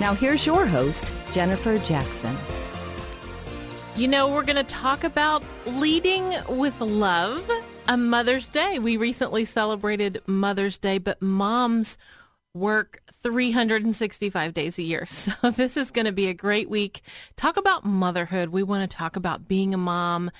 Now here's your host, Jennifer Jackson. You know, we're going to talk about leading with love, a Mother's Day. We recently celebrated Mother's Day, but moms work 365 days a year. So this is going to be a great week. Talk about motherhood. We want to talk about being a mom,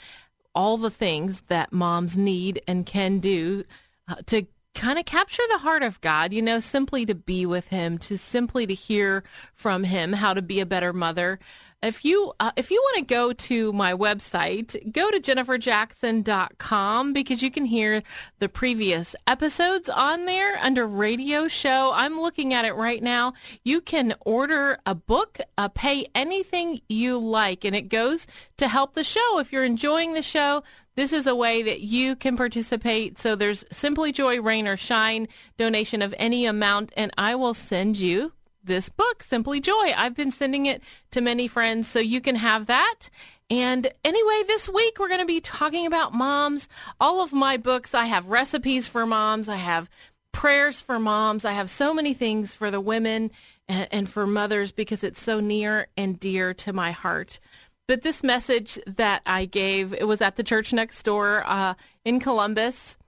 all the things that moms need and can do uh, to kind of capture the heart of God, you know, simply to be with him, to simply to hear from him how to be a better mother. If you uh, if you want to go to my website, go to jenniferjackson.com because you can hear the previous episodes on there under radio show. I'm looking at it right now. You can order a book, uh, pay anything you like, and it goes to help the show. If you're enjoying the show, this is a way that you can participate. So there's Simply Joy, Rain or Shine donation of any amount, and I will send you this book, Simply Joy. I've been sending it to many friends, so you can have that. And anyway, this week we're going to be talking about moms. All of my books, I have recipes for moms. I have prayers for moms. I have so many things for the women and, and for mothers because it's so near and dear to my heart. But this message that I gave, it was at the church next door uh, in Columbus.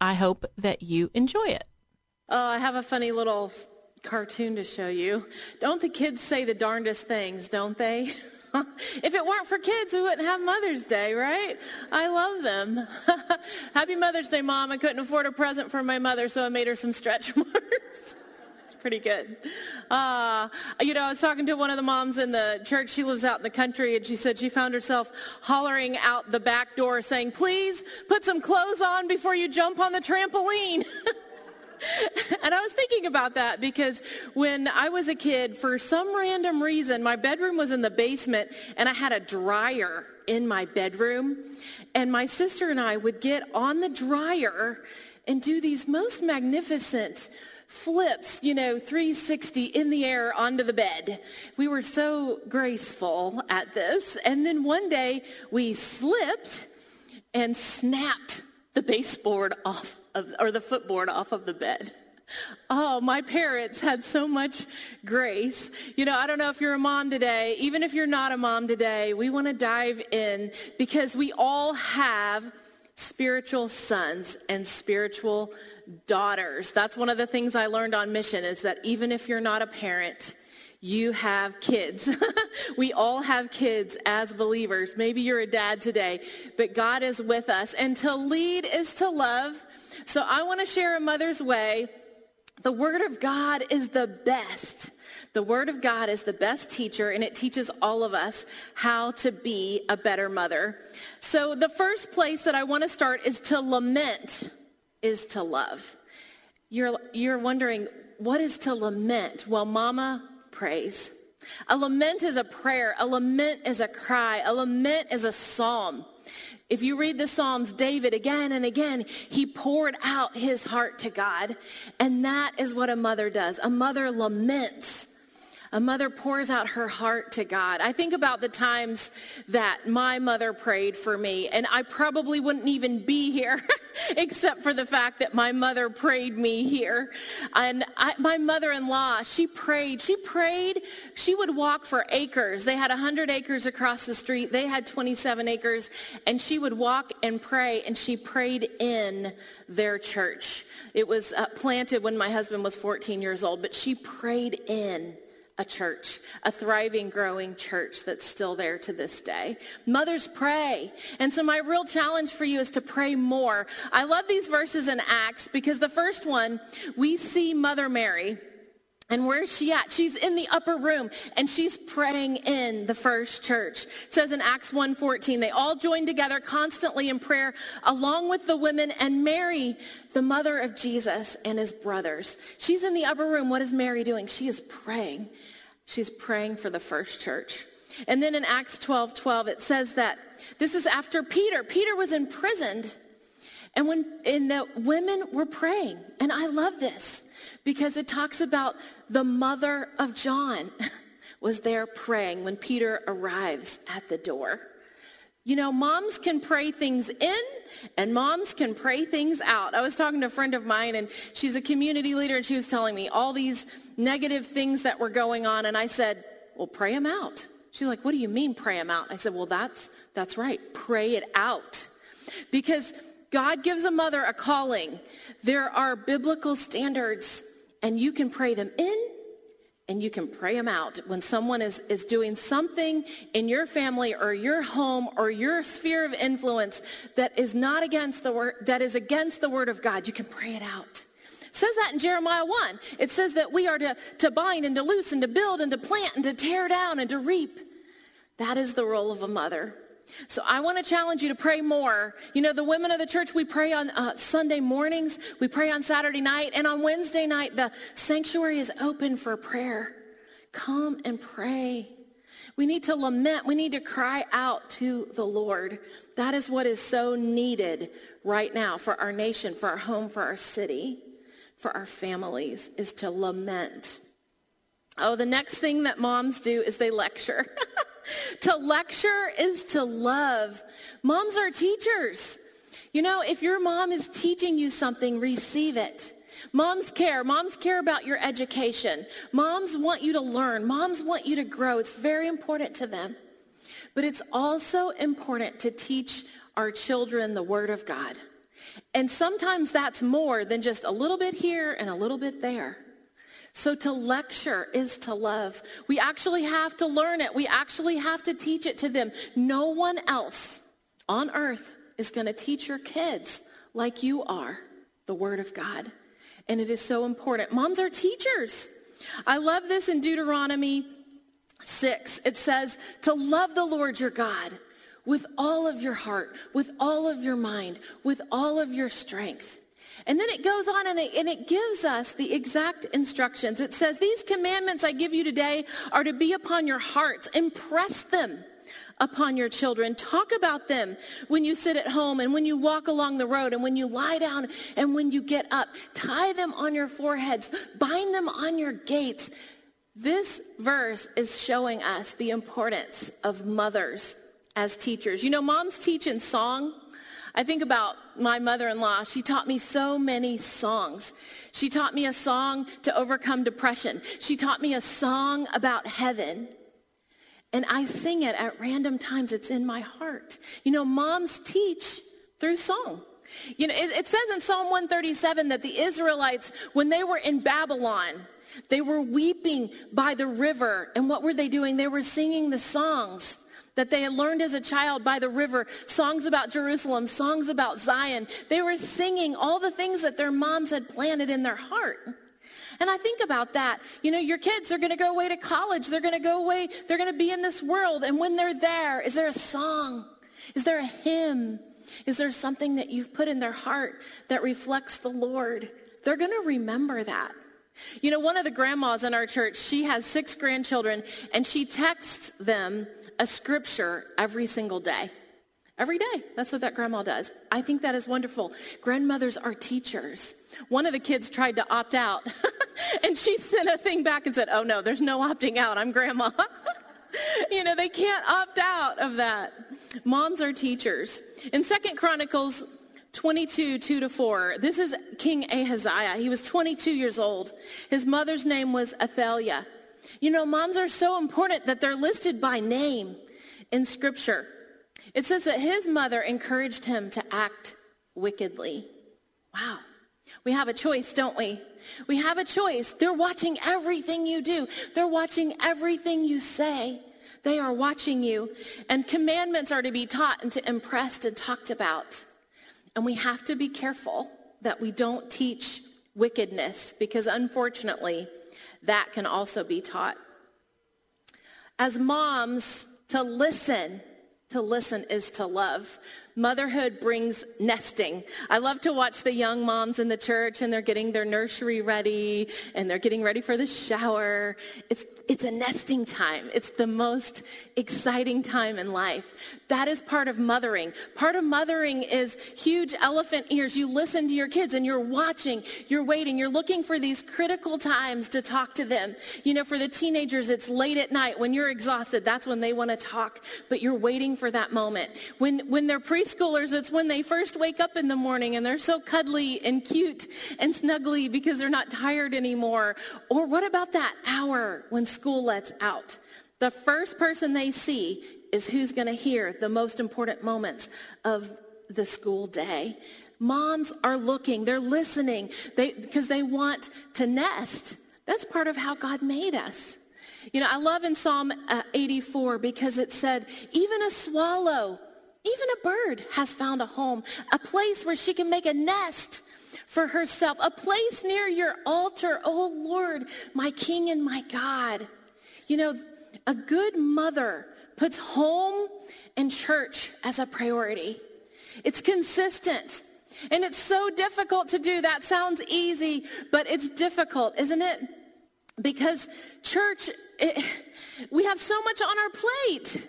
I hope that you enjoy it. Uh, I have a funny little cartoon to show you. Don't the kids say the darndest things, don't they? if it weren't for kids, we wouldn't have Mother's Day, right? I love them. Happy Mother's Day, Mom. I couldn't afford a present for my mother, so I made her some stretch marks. it's pretty good. Uh, you know, I was talking to one of the moms in the church. She lives out in the country, and she said she found herself hollering out the back door saying, please put some clothes on before you jump on the trampoline. and I was thinking about that because when I was a kid, for some random reason, my bedroom was in the basement and I had a dryer in my bedroom. And my sister and I would get on the dryer and do these most magnificent flips, you know, 360 in the air onto the bed. We were so graceful at this. And then one day we slipped and snapped the baseboard off of, or the footboard off of the bed. Oh, my parents had so much grace. You know, I don't know if you're a mom today. Even if you're not a mom today, we want to dive in because we all have spiritual sons and spiritual daughters. That's one of the things I learned on mission is that even if you're not a parent, you have kids. we all have kids as believers. Maybe you're a dad today, but God is with us. And to lead is to love. So I want to share a mother's way. The Word of God is the best. The Word of God is the best teacher, and it teaches all of us how to be a better mother. So the first place that I want to start is to lament is to love. You're, you're wondering, what is to lament? Well, Mama prays. A lament is a prayer. A lament is a cry. A lament is a psalm. If you read the Psalms, David again and again, he poured out his heart to God. And that is what a mother does. A mother laments a mother pours out her heart to God. I think about the times that my mother prayed for me, and I probably wouldn't even be here except for the fact that my mother prayed me here. And I, my mother-in-law, she prayed. She prayed. She would walk for acres. They had 100 acres across the street. They had 27 acres. And she would walk and pray, and she prayed in their church. It was uh, planted when my husband was 14 years old, but she prayed in a church, a thriving, growing church that's still there to this day. Mothers pray. And so my real challenge for you is to pray more. I love these verses in Acts because the first one, we see Mother Mary and where's she at? She's in the upper room and she's praying in the first church. It says in Acts 1.14, they all joined together constantly in prayer along with the women and Mary, the mother of Jesus and his brothers. She's in the upper room. What is Mary doing? She is praying. She's praying for the first church. And then in Acts 12, 12, it says that this is after Peter. Peter was imprisoned and when in the women were praying. And I love this because it talks about the mother of John was there praying when Peter arrives at the door. You know, moms can pray things in and moms can pray things out. I was talking to a friend of mine and she's a community leader and she was telling me all these negative things that were going on and I said, well, pray them out. She's like, what do you mean pray them out? I said, well, that's, that's right. Pray it out. Because God gives a mother a calling. There are biblical standards and you can pray them in and you can pray them out. When someone is, is doing something in your family or your home or your sphere of influence that is not against the word, that is against the word of God, you can pray it out. It says that in Jeremiah 1. It says that we are to, to bind and to loose and to build and to plant and to tear down and to reap. That is the role of a mother. So I want to challenge you to pray more. You know, the women of the church, we pray on uh, Sunday mornings, we pray on Saturday night, and on Wednesday night, the sanctuary is open for prayer. Come and pray. We need to lament. We need to cry out to the Lord. That is what is so needed right now for our nation, for our home, for our city, for our families, is to lament. Oh, the next thing that moms do is they lecture. to lecture is to love. Moms are teachers. You know, if your mom is teaching you something, receive it. Moms care. Moms care about your education. Moms want you to learn. Moms want you to grow. It's very important to them. But it's also important to teach our children the Word of God. And sometimes that's more than just a little bit here and a little bit there. So to lecture is to love. We actually have to learn it. We actually have to teach it to them. No one else on earth is going to teach your kids like you are the Word of God. And it is so important. Moms are teachers. I love this in Deuteronomy 6. It says to love the Lord your God with all of your heart, with all of your mind, with all of your strength. And then it goes on and it, and it gives us the exact instructions. It says, these commandments I give you today are to be upon your hearts. Impress them upon your children. Talk about them when you sit at home and when you walk along the road and when you lie down and when you get up. Tie them on your foreheads. Bind them on your gates. This verse is showing us the importance of mothers as teachers. You know, moms teach in song. I think about my mother-in-law. She taught me so many songs. She taught me a song to overcome depression. She taught me a song about heaven. And I sing it at random times. It's in my heart. You know, moms teach through song. You know, it, it says in Psalm 137 that the Israelites, when they were in Babylon, they were weeping by the river. And what were they doing? They were singing the songs that they had learned as a child by the river, songs about Jerusalem, songs about Zion. They were singing all the things that their moms had planted in their heart. And I think about that. You know, your kids, they're going to go away to college. They're going to go away. They're going to be in this world. And when they're there, is there a song? Is there a hymn? Is there something that you've put in their heart that reflects the Lord? They're going to remember that. You know, one of the grandmas in our church, she has six grandchildren, and she texts them a scripture every single day. Every day. That's what that grandma does. I think that is wonderful. Grandmothers are teachers. One of the kids tried to opt out and she sent a thing back and said, oh no, there's no opting out. I'm grandma. you know, they can't opt out of that. Moms are teachers. In Second Chronicles 22, 2 to 4, this is King Ahaziah. He was 22 years old. His mother's name was Athaliah. You know, moms are so important that they're listed by name in Scripture. It says that his mother encouraged him to act wickedly. Wow. We have a choice, don't we? We have a choice. They're watching everything you do. They're watching everything you say. They are watching you. And commandments are to be taught and to impressed and talked about. And we have to be careful that we don't teach wickedness because unfortunately that can also be taught. As moms, to listen, to listen is to love. Motherhood brings nesting. I love to watch the young moms in the church and they're getting their nursery ready and they're getting ready for the shower. It's, it's a nesting time. It's the most exciting time in life. That is part of mothering. Part of mothering is huge elephant ears. You listen to your kids and you're watching, you're waiting, you're looking for these critical times to talk to them. You know, for the teenagers, it's late at night when you're exhausted. That's when they want to talk, but you're waiting for that moment. When, when they're preschoolers, it's when they first wake up in the morning and they're so cuddly and cute and snuggly because they're not tired anymore. Or what about that hour when school lets out? The first person they see is who's going to hear the most important moments of the school day. Moms are looking, they're listening they, because they want to nest. That's part of how God made us. You know, I love in Psalm uh, 84 because it said, even a swallow even a bird has found a home, a place where she can make a nest for herself, a place near your altar, oh Lord, my King and my God. You know, a good mother puts home and church as a priority. It's consistent. And it's so difficult to do. That sounds easy, but it's difficult, isn't it? Because church, it, we have so much on our plate.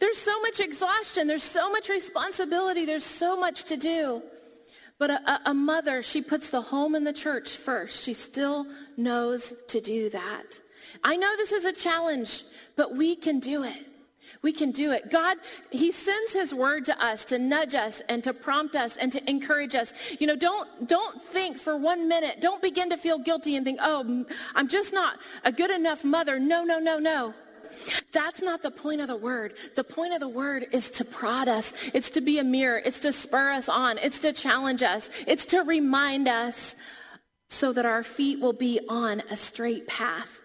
There's so much exhaustion. There's so much responsibility. There's so much to do. But a, a, mother, she puts the home and the church first. She still knows to do that. I know this is a challenge, but we can do it. We can do it. God, he sends his word to us to nudge us and to prompt us and to encourage us. You know, don't, don't think for one minute, don't begin to feel guilty and think, oh, I'm just not a good enough mother. No, no, no, no. That's not the point of the word. The point of the word is to prod us. It's to be a mirror. It's to spur us on. It's to challenge us. It's to remind us so that our feet will be on a straight path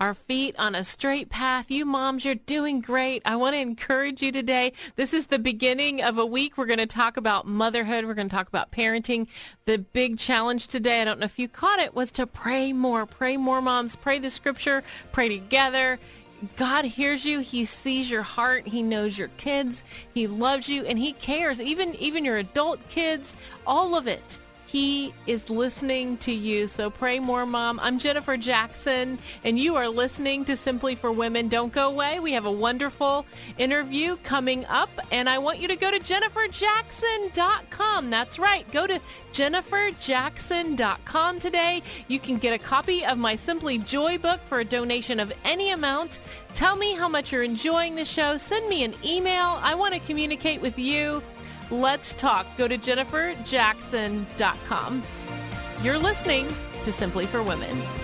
our feet on a straight path. You moms, you're doing great. I want to encourage you today. This is the beginning of a week. We're going to talk about motherhood. We're going to talk about parenting. The big challenge today, I don't know if you caught it, was to pray more. Pray more, moms. Pray the scripture. Pray together. God hears you. He sees your heart. He knows your kids. He loves you and he cares. Even even your adult kids, all of it. He is listening to you. So pray more, Mom. I'm Jennifer Jackson, and you are listening to Simply for Women. Don't go away. We have a wonderful interview coming up, and I want you to go to jenniferjackson.com. That's right. Go to jenniferjackson.com today. You can get a copy of my Simply Joy book for a donation of any amount. Tell me how much you're enjoying the show. Send me an email. I want to communicate with you. Let's talk. Go to jenniferjackson.com. You're listening to Simply for Women.